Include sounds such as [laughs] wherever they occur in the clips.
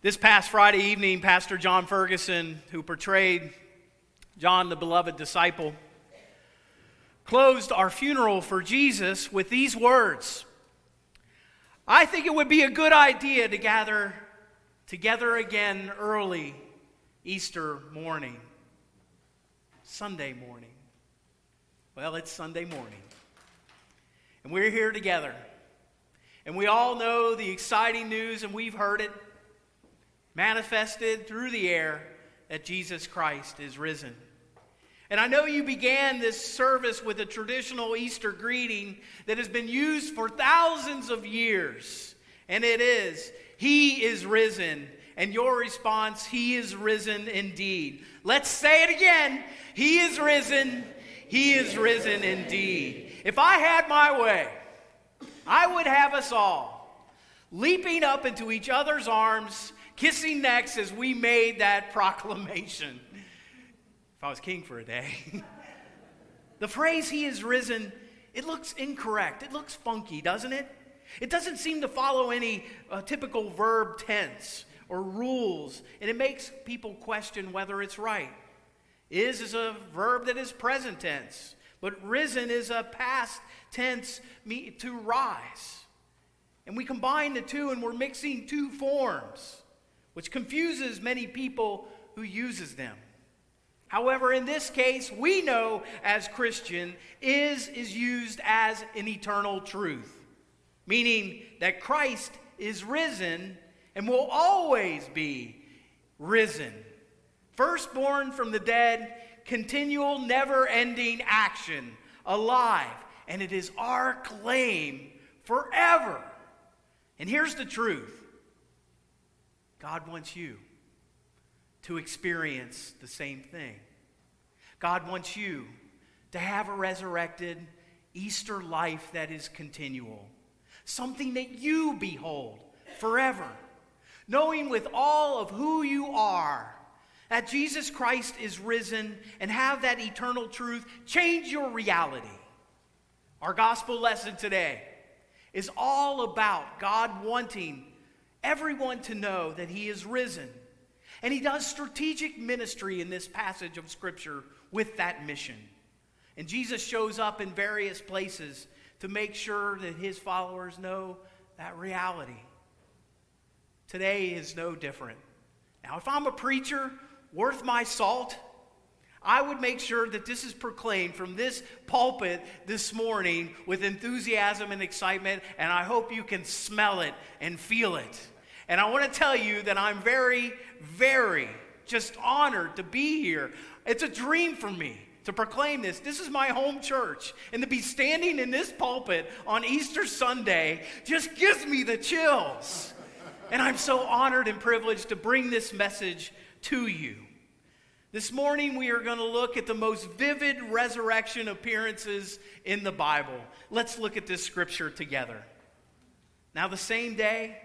This past Friday evening, Pastor John Ferguson, who portrayed John, the beloved disciple, closed our funeral for Jesus with these words I think it would be a good idea to gather together again early Easter morning, Sunday morning. Well, it's Sunday morning. And we're here together. And we all know the exciting news, and we've heard it manifested through the air that Jesus Christ is risen. And I know you began this service with a traditional Easter greeting that has been used for thousands of years. And it is, He is risen. And your response, He is risen indeed. Let's say it again. He is risen. He is risen indeed. If I had my way, I would have us all leaping up into each other's arms kissing necks as we made that [laughs] proclamation. If I was king for a day. [laughs] the phrase, He is risen, it looks incorrect. It looks funky, doesn't it? It doesn't seem to follow any uh, typical verb tense or rules, and it makes people question whether it's right. Is is a verb that is present tense, but risen is a past tense to rise. And we combine the two and we're mixing two forms which confuses many people who uses them. However, in this case, we know as Christian is is used as an eternal truth, meaning that Christ is risen and will always be risen. Firstborn from the dead, continual, never ending action, alive, and it is our claim forever. And here's the truth God wants you to experience the same thing. God wants you to have a resurrected Easter life that is continual, something that you behold forever, knowing with all of who you are that Jesus Christ is risen and have that eternal truth change your reality. Our gospel lesson today is all about God wanting everyone to know that he is risen. And he does strategic ministry in this passage of Scripture with that mission. And Jesus shows up in various places to make sure that his followers know that reality. Today is no different. Now, if I'm a preacher worth my salt, I would make sure that this is proclaimed from this pulpit this morning with enthusiasm and excitement, and I hope you can smell it and feel it. And I want to tell you that I'm very, very just honored to be here. It's a dream for me to proclaim this. This is my home church. And to be standing in this pulpit on Easter Sunday just gives me the chills. And I'm so honored and privileged to bring this message to you. This morning, we are going to look at the most vivid resurrection appearances in the Bible. Let's look at this scripture together. Now, the same day,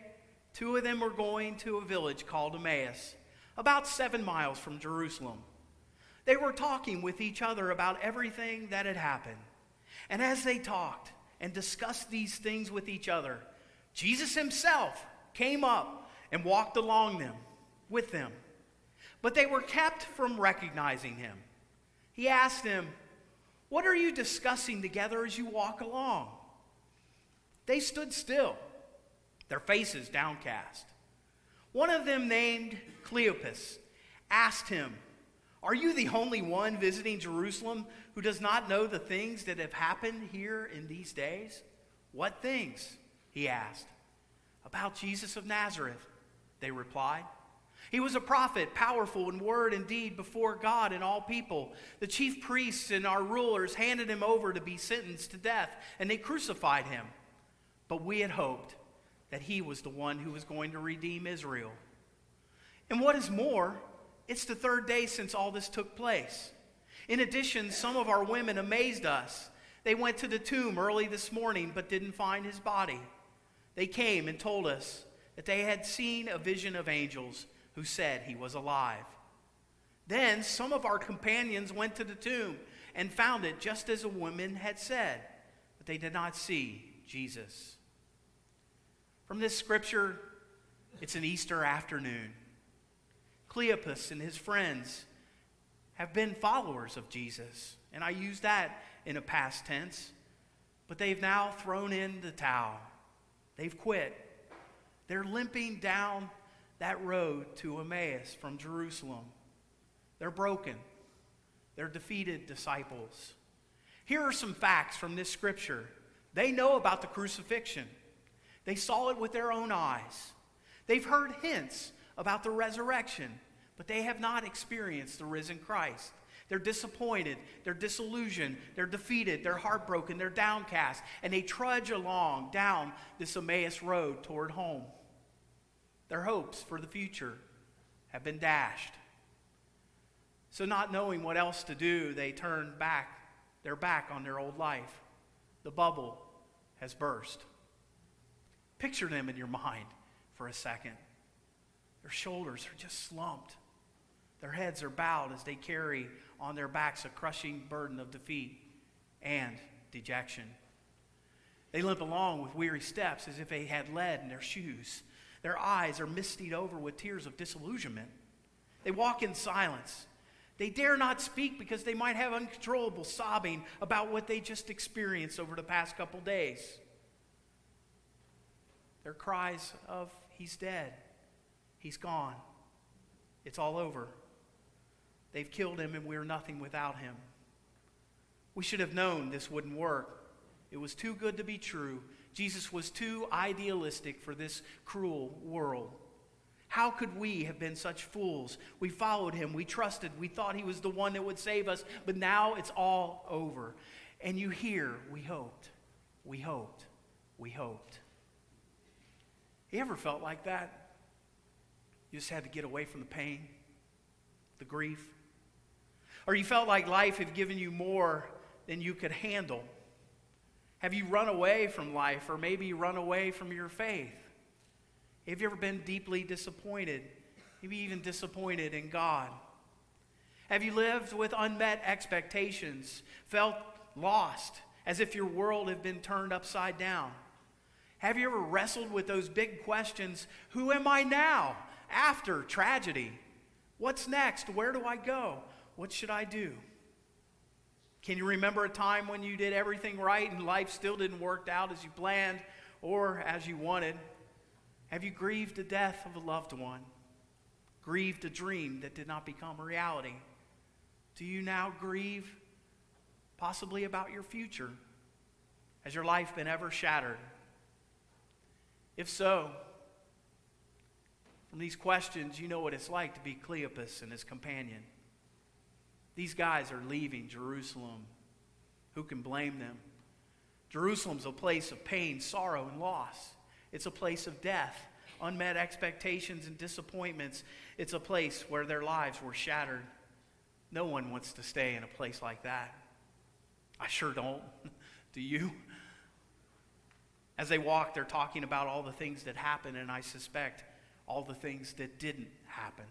two of them were going to a village called Emmaus, about seven miles from Jerusalem. They were talking with each other about everything that had happened. And as they talked and discussed these things with each other, Jesus himself came up and walked along them with them but they were kept from recognizing him. He asked them, What are you discussing together as you walk along? They stood still, their faces downcast. One of them, named Cleopas, asked him, Are you the only one visiting Jerusalem who does not know the things that have happened here in these days? What things? He asked. About Jesus of Nazareth, they replied. He was a prophet, powerful in word and deed before God and all people. The chief priests and our rulers handed him over to be sentenced to death, and they crucified him. But we had hoped that he was the one who was going to redeem Israel. And what is more, it's the third day since all this took place. In addition, some of our women amazed us. They went to the tomb early this morning but didn't find his body. They came and told us that they had seen a vision of angels who said he was alive. Then some of our companions went to the tomb and found it just as a woman had said, but they did not see Jesus. From this scripture, It's an Easter afternoon. Cleopas and his friends have been followers of Jesus. And I use that in a past tense. But they've now thrown in the towel. They've quit. They're limping down that road to Emmaus from Jerusalem. They're broken. They're defeated disciples. Here are some facts from this scripture. They know about the crucifixion, they saw it with their own eyes. They've heard hints about the resurrection, but they have not experienced the risen Christ. They're disappointed, they're disillusioned, they're defeated, they're heartbroken, they're downcast, and they trudge along down this Emmaus road toward home. Their hopes for the future have been dashed. So, not knowing what else to do, they turn back, their back on their old life. The bubble has burst. Picture them in your mind for a second. Their shoulders are just slumped. Their heads are bowed as they carry on their backs a crushing burden of defeat and dejection. They limp along with weary steps as if they had lead in their shoes. Their eyes are mistied over with tears of disillusionment. They walk in silence. They dare not speak because they might have uncontrollable sobbing about what they just experienced over the past couple days. Their cries of, He's dead, He's gone, it's all over. They've killed him, and we're nothing without him. We should have known this wouldn't work. It was too good to be true. Jesus was too idealistic for this cruel world. How could we have been such fools? We followed him, we trusted, we thought he was the one that would save us, but now it's all over. And you hear, we hoped, we hoped, we hoped. You ever felt like that? You just had to get away from the pain, the grief? Or you felt like life had given you more than you could handle? Have you run away from life or maybe run away from your faith? Have you ever been deeply disappointed? Maybe even disappointed in God? Have you lived with unmet expectations, felt lost, as if your world had been turned upside down? Have you ever wrestled with those big questions who am I now after tragedy? What's next? Where do I go? What should I do? Can you remember a time when you did everything right and life still didn't work out as you planned or as you wanted? Have you grieved the death of a loved one? Grieved a dream that did not become a reality? Do you now grieve possibly about your future? Has your life been ever shattered? If so, from these questions, you know what it's like to be Cleopas and his companion. These guys are leaving Jerusalem. Who can blame them? Jerusalem's a place of pain, sorrow, and loss. It's a place of death, unmet expectations, and disappointments. It's a place where their lives were shattered. No one wants to stay in a place like that. I sure don't. [laughs] Do you? As they walk, they're talking about all the things that happened, and I suspect all the things that didn't happen.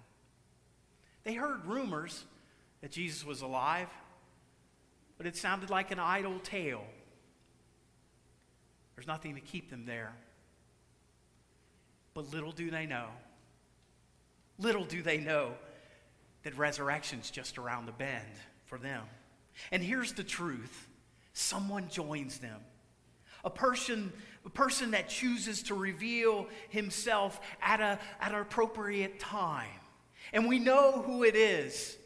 They heard rumors that Jesus was alive, but it sounded like an idle tale. There's nothing to keep them there. But little do they know, little do they know that resurrection's just around the bend for them. And here's the truth someone joins them. A person, a person that chooses to reveal himself at, a, at an appropriate time. And we know who it is.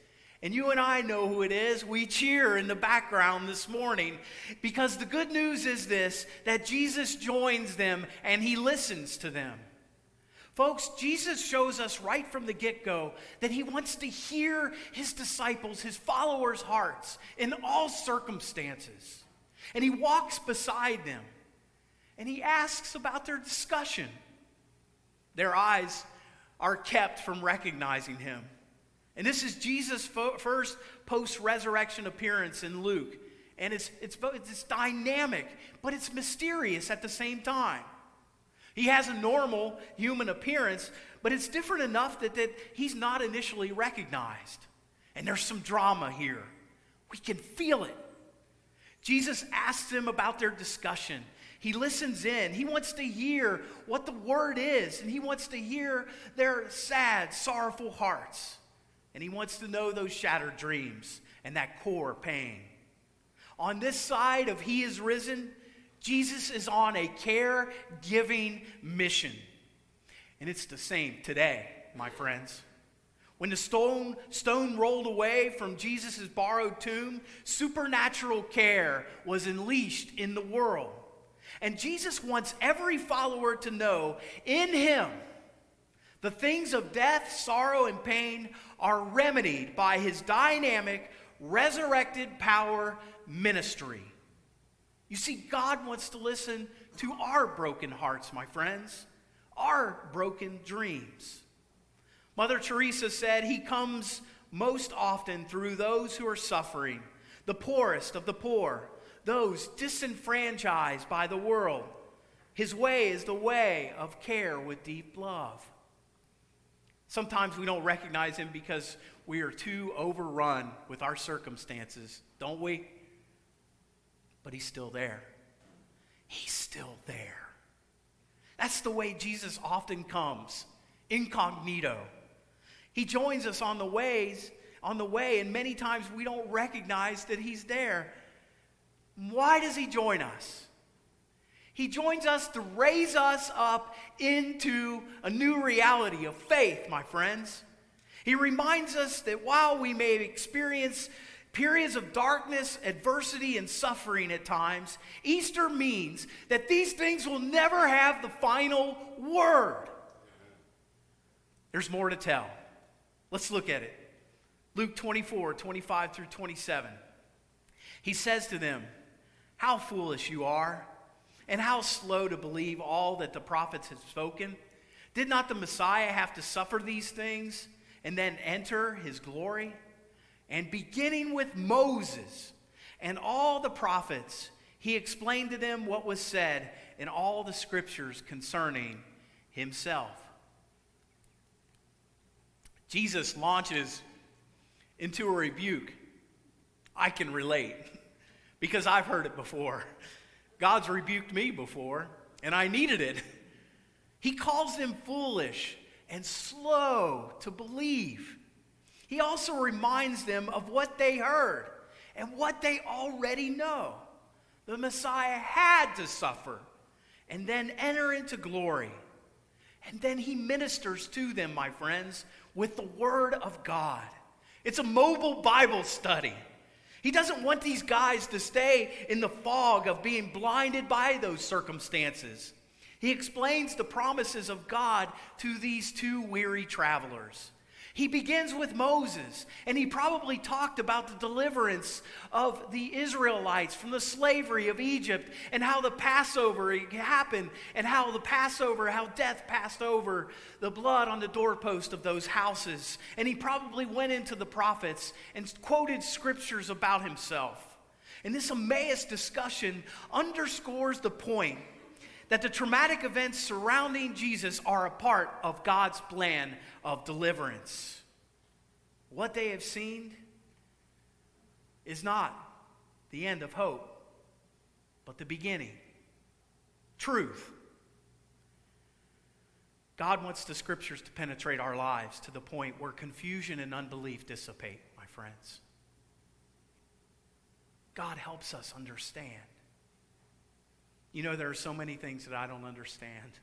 And you and I know who it is. We cheer in the background this morning because the good news is this that Jesus joins them and he listens to them. Folks, Jesus shows us right from the get go that he wants to hear his disciples, his followers' hearts in all circumstances. And he walks beside them and he asks about their discussion. Their eyes are kept from recognizing him. And this is Jesus' first post resurrection appearance in Luke. And it's, it's, it's dynamic, but it's mysterious at the same time. He has a normal human appearance, but it's different enough that, that he's not initially recognized. And there's some drama here. We can feel it. Jesus asks them about their discussion. He listens in. He wants to hear what the word is, and he wants to hear their sad, sorrowful hearts. And he wants to know those shattered dreams and that core pain. On this side of He is risen, Jesus is on a care giving mission. And it's the same today, my friends. When the stone, stone rolled away from Jesus' borrowed tomb, supernatural care was unleashed in the world. And Jesus wants every follower to know in him the things of death, sorrow, and pain are remedied by his dynamic, resurrected power ministry. You see, God wants to listen to our broken hearts, my friends, our broken dreams. Mother Teresa said, He comes most often through those who are suffering, the poorest of the poor, those disenfranchised by the world. His way is the way of care with deep love. Sometimes we don't recognize him because we are too overrun with our circumstances, don't we? But he's still there. He's still there. That's the way Jesus often comes, incognito. He joins us on the ways, on the way, and many times we don't recognize that he's there. Why does he join us? He joins us to raise us up into a new reality of faith, my friends. He reminds us that while we may experience periods of darkness, adversity, and suffering at times, Easter means that these things will never have the final word. There's more to tell. Let's look at it. Luke 24, 25 through 27. He says to them, How foolish you are! And how slow to believe all that the prophets have spoken? Did not the Messiah have to suffer these things and then enter his glory? And beginning with Moses and all the prophets, he explained to them what was said in all the scriptures concerning himself. Jesus launches into a rebuke. I can relate [laughs] because I've heard it before. God's rebuked me before, and I needed it. He calls them foolish and slow to believe. He also reminds them of what they heard and what they already know. The Messiah had to suffer and then enter into glory. And then he ministers to them, my friends, with the Word of God. It's a mobile Bible study. He doesn't want these guys to stay in the fog of being blinded by those circumstances. He explains the promises of God to these two weary travelers. He begins with Moses, and he probably talked about the deliverance of the Israelites from the slavery of Egypt and how the Passover happened, and how the Passover, how death passed over the blood on the doorpost of those houses. And he probably went into the prophets and quoted scriptures about himself. And this Emmaus discussion underscores the point that the traumatic events surrounding Jesus are a part of God's plan of deliverance. What they have seen is not the end of hope, but the beginning. Truth. God wants the scriptures to penetrate our lives to the point where confusion and unbelief dissipate, my friends. God helps us understand. You know, there are so many things that I don't understand.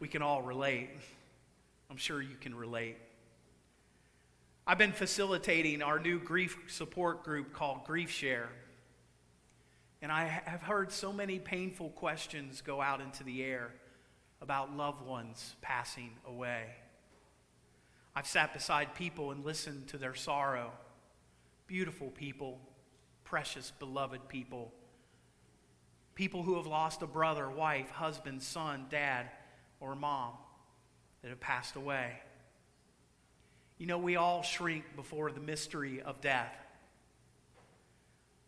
We can all relate. I'm sure you can relate. I've been facilitating our new grief support group called Grief Share. And I have heard so many painful questions go out into the air about loved ones passing away. I've sat beside people and listened to their sorrow. Beautiful people, precious, beloved people people who have lost a brother, wife, husband, son, dad, or mom that have passed away. You know, we all shrink before the mystery of death.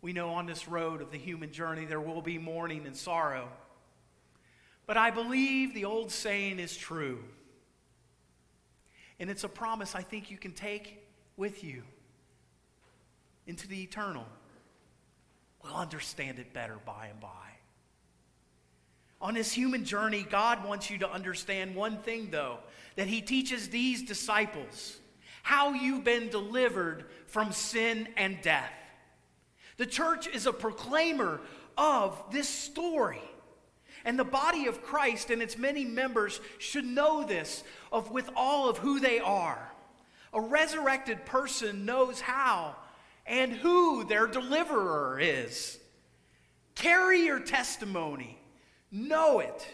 We know on this road of the human journey there will be mourning and sorrow. But I believe the old saying is true. And it's a promise I think you can take with you into the eternal. We'll understand it better by and by. On this human journey, God wants you to understand one thing, though, that He teaches these disciples how you've been delivered from sin and death. The church is a proclaimer of this story. And the body of Christ and its many members should know this of with all of who they are. A resurrected person knows how and who their deliverer is. Carry your testimony. Know it.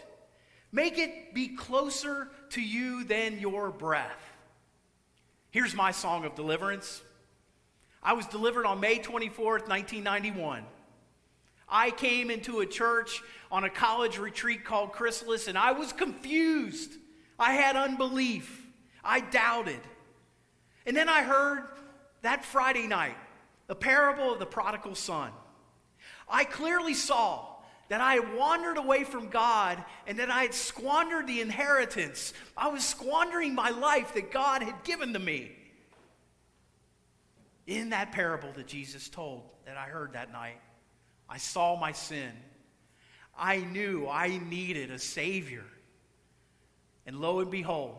Make it be closer to you than your breath. Here's my song of deliverance. I was delivered on May 24th, 1991. I came into a church on a college retreat called Chrysalis, and I was confused. I had unbelief. I doubted. And then I heard that Friday night the parable of the prodigal son. I clearly saw that I had wandered away from God and that I had squandered the inheritance. I was squandering my life that God had given to me. In that parable that Jesus told that I heard that night, I saw my sin. I knew I needed a Savior. And lo and behold,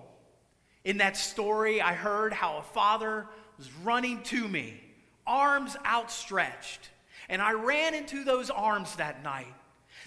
in that story, I heard how a father was running to me, arms outstretched. And I ran into those arms that night.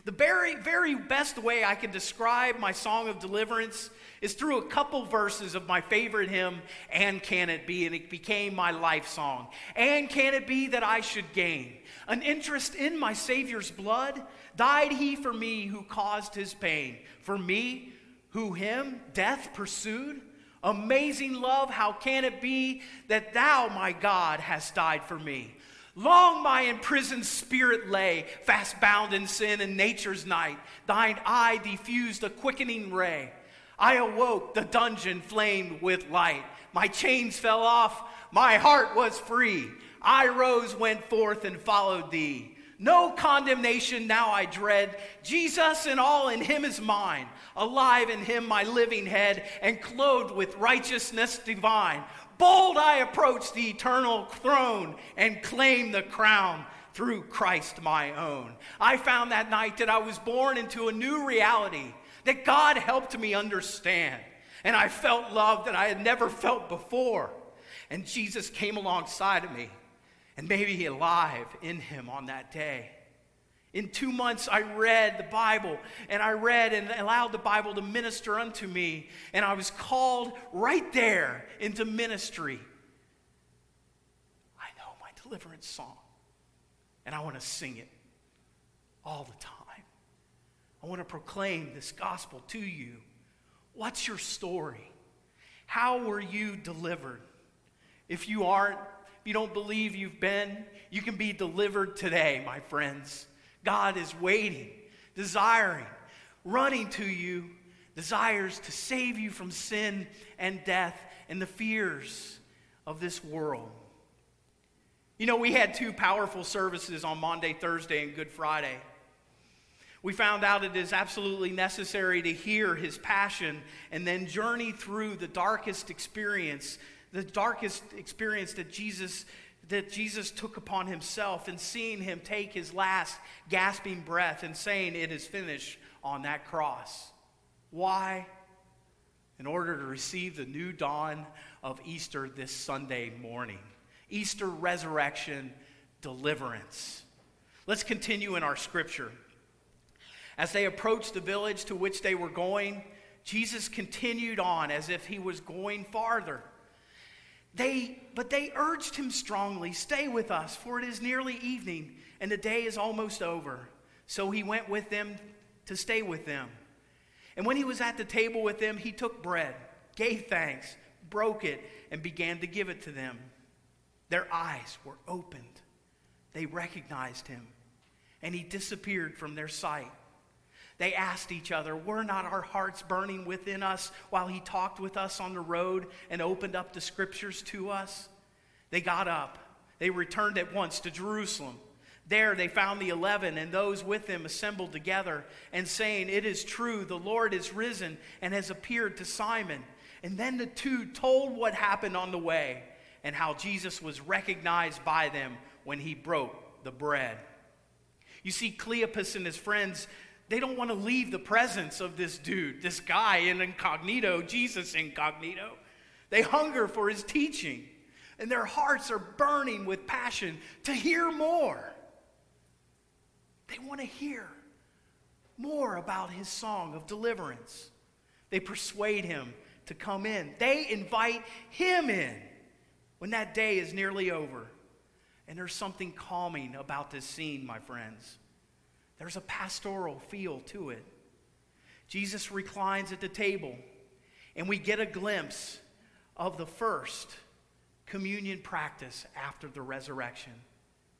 The very, very best way I can describe my song of deliverance is through a couple verses of my favorite hymn, And Can It Be? And it became my life song. And can it be that I should gain an interest in my Savior's blood? Died he for me who caused his pain, for me who him death pursued? Amazing love, how can it be that thou, my God, hast died for me? Long my imprisoned spirit lay, fast bound in sin and nature's night. Thine eye diffused a quickening ray. I awoke, the dungeon flamed with light. My chains fell off, my heart was free. I rose, went forth, and followed thee. No condemnation now I dread. Jesus and all in him is mine. Alive in him my living head, and clothed with righteousness divine. Bold I approach the eternal throne and claim the crown through Christ my own. I found that night that I was born into a new reality that God helped me understand. And I felt love that I had never felt before. And Jesus came alongside of me and made me alive in him on that day. In two months, I read the Bible and I read and allowed the Bible to minister unto me. And I was called right there into ministry. I know my deliverance song, and I want to sing it all the time. I want to proclaim this gospel to you. What's your story? How were you delivered? If you aren't, if you don't believe you've been, you can be delivered today, my friends. God is waiting, desiring, running to you, desires to save you from sin and death and the fears of this world. You know, we had two powerful services on Maundy, Thursday, and Good Friday. We found out it is absolutely necessary to hear his passion and then journey through the darkest experience, the darkest experience that Jesus that Jesus took upon himself and seeing him take his last gasping breath and saying, It is finished on that cross. Why? In order to receive the new dawn of Easter this Sunday morning. Easter resurrection, deliverance. Let's continue in our scripture. As they approached the village to which they were going, Jesus continued on as if he was going farther. They, but they urged him strongly, Stay with us, for it is nearly evening, and the day is almost over. So he went with them to stay with them. And when he was at the table with them, he took bread, gave thanks, broke it, and began to give it to them. Their eyes were opened. They recognized him, and he disappeared from their sight. They asked each other, Were not our hearts burning within us while he talked with us on the road and opened up the scriptures to us? They got up. They returned at once to Jerusalem. There they found the eleven and those with them assembled together and saying, It is true, the Lord is risen and has appeared to Simon. And then the two told what happened on the way and how Jesus was recognized by them when he broke the bread. You see, Cleopas and his friends they don't want to leave the presence of this dude, this guy in incognito, Jesus incognito. They hunger for his teaching, and their hearts are burning with passion to hear more. They want to hear more about his song of deliverance. They persuade him to come in, they invite him in when that day is nearly over. And there's something calming about this scene, my friends. There's a pastoral feel to it. Jesus reclines at the table, and we get a glimpse of the first communion practice after the resurrection.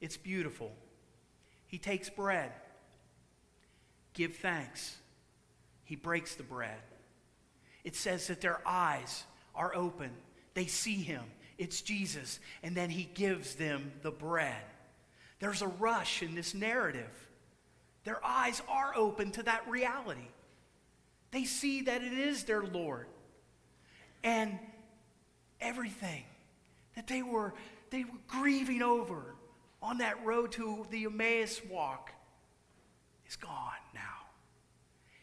It's beautiful. He takes bread, give thanks. He breaks the bread. It says that their eyes are open. They see him. It's Jesus. And then he gives them the bread. There's a rush in this narrative. Their eyes are open to that reality. They see that it is their Lord. And everything that they were, they were grieving over on that road to the Emmaus walk is gone now.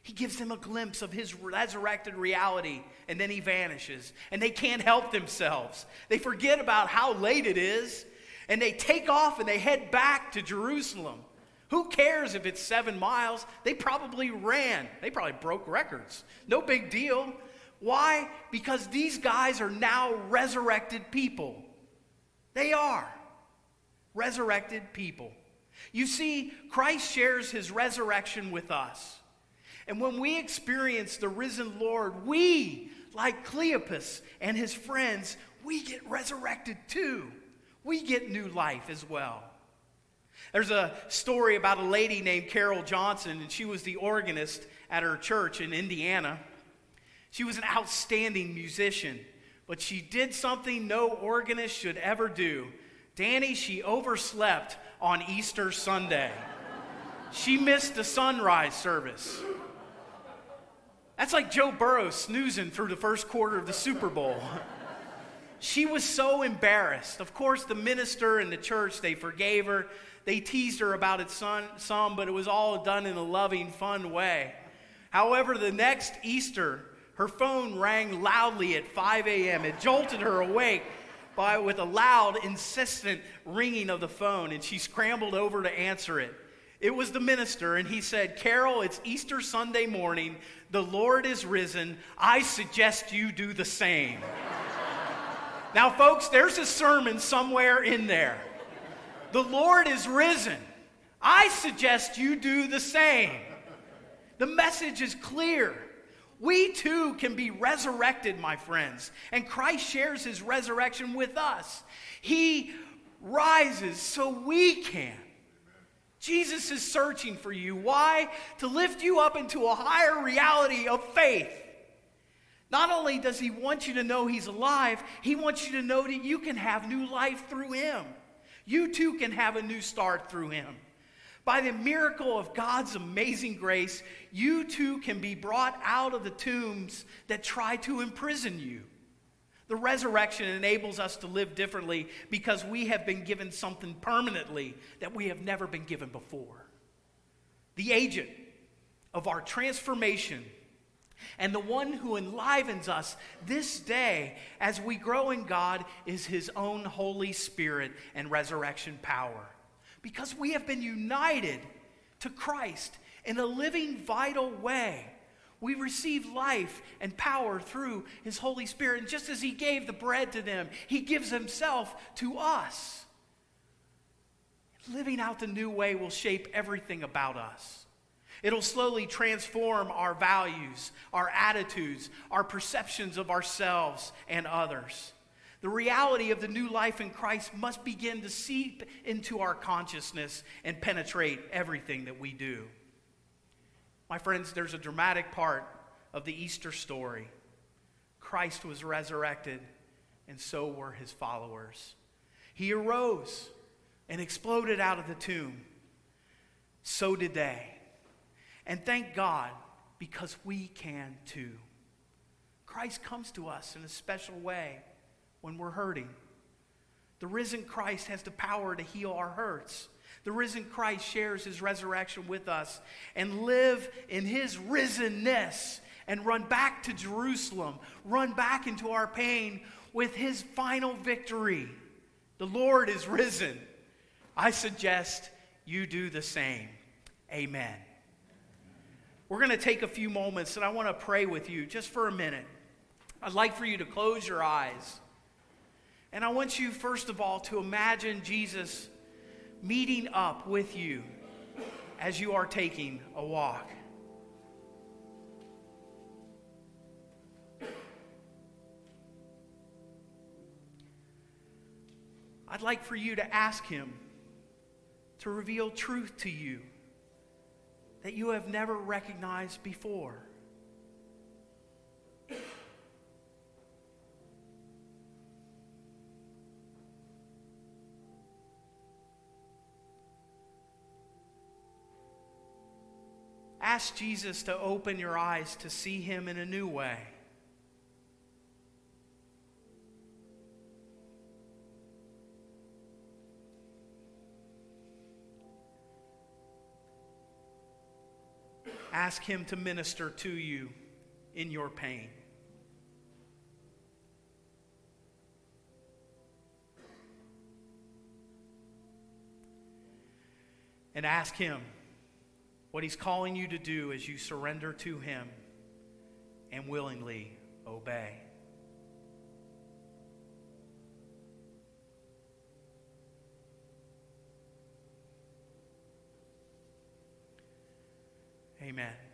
He gives them a glimpse of his resurrected reality, and then he vanishes. And they can't help themselves. They forget about how late it is, and they take off and they head back to Jerusalem. Who cares if it's seven miles? They probably ran. They probably broke records. No big deal. Why? Because these guys are now resurrected people. They are resurrected people. You see, Christ shares his resurrection with us. And when we experience the risen Lord, we, like Cleopas and his friends, we get resurrected too. We get new life as well. There's a story about a lady named Carol Johnson, and she was the organist at her church in Indiana. She was an outstanding musician, but she did something no organist should ever do. Danny, she overslept on Easter Sunday. She missed the sunrise service. That's like Joe Burrow snoozing through the first quarter of the Super Bowl. she was so embarrassed. Of course, the minister and the church, they forgave her. They teased her about it some, some, but it was all done in a loving, fun way. However, the next Easter, her phone rang loudly at 5 a.m. It jolted her awake by, with a loud, insistent ringing of the phone, and she scrambled over to answer it. It was the minister, and he said, Carol, it's Easter Sunday morning. The Lord is risen. I suggest you do the same. [laughs] now, folks, there's a sermon somewhere in there. The Lord is risen. I suggest you do the same. The message is clear. We too can be resurrected, my friends. And Christ shares his resurrection with us. He rises so we can. Jesus is searching for you. Why? To lift you up into a higher reality of faith. Not only does he want you to know he's alive, he wants you to know that you can have new life through him. You too can have a new start through him. By the miracle of God's amazing grace, you too can be brought out of the tombs that try to imprison you. The resurrection enables us to live differently because we have been given something permanently that we have never been given before. The agent of our transformation and the one who enlivens us this day as we grow in God is his own Holy Spirit and resurrection power because we have been united to Christ in a living, vital way. We receive life and power through His Holy Spirit. And just as He gave the bread to them, He gives Himself to us. Living out the new way will shape everything about us. It'll slowly transform our values, our attitudes, our perceptions of ourselves and others. The reality of the new life in Christ must begin to seep into our consciousness and penetrate everything that we do. My friends, there's a dramatic part of the Easter story. Christ was resurrected, and so were his followers. He arose and exploded out of the tomb. So did they. And thank God because we can too. Christ comes to us in a special way when we're hurting. The risen Christ has the power to heal our hurts. The risen Christ shares his resurrection with us and live in his risenness and run back to Jerusalem, run back into our pain with his final victory. The Lord is risen. I suggest you do the same. Amen. We're going to take a few moments and I want to pray with you just for a minute. I'd like for you to close your eyes. And I want you, first of all, to imagine Jesus meeting up with you as you are taking a walk. I'd like for you to ask Him to reveal truth to you that you have never recognized before. Ask Jesus to open your eyes to see him in a new way. Ask him to minister to you in your pain. And ask him what He's calling you to do as you surrender to Him and willingly obey. Amen.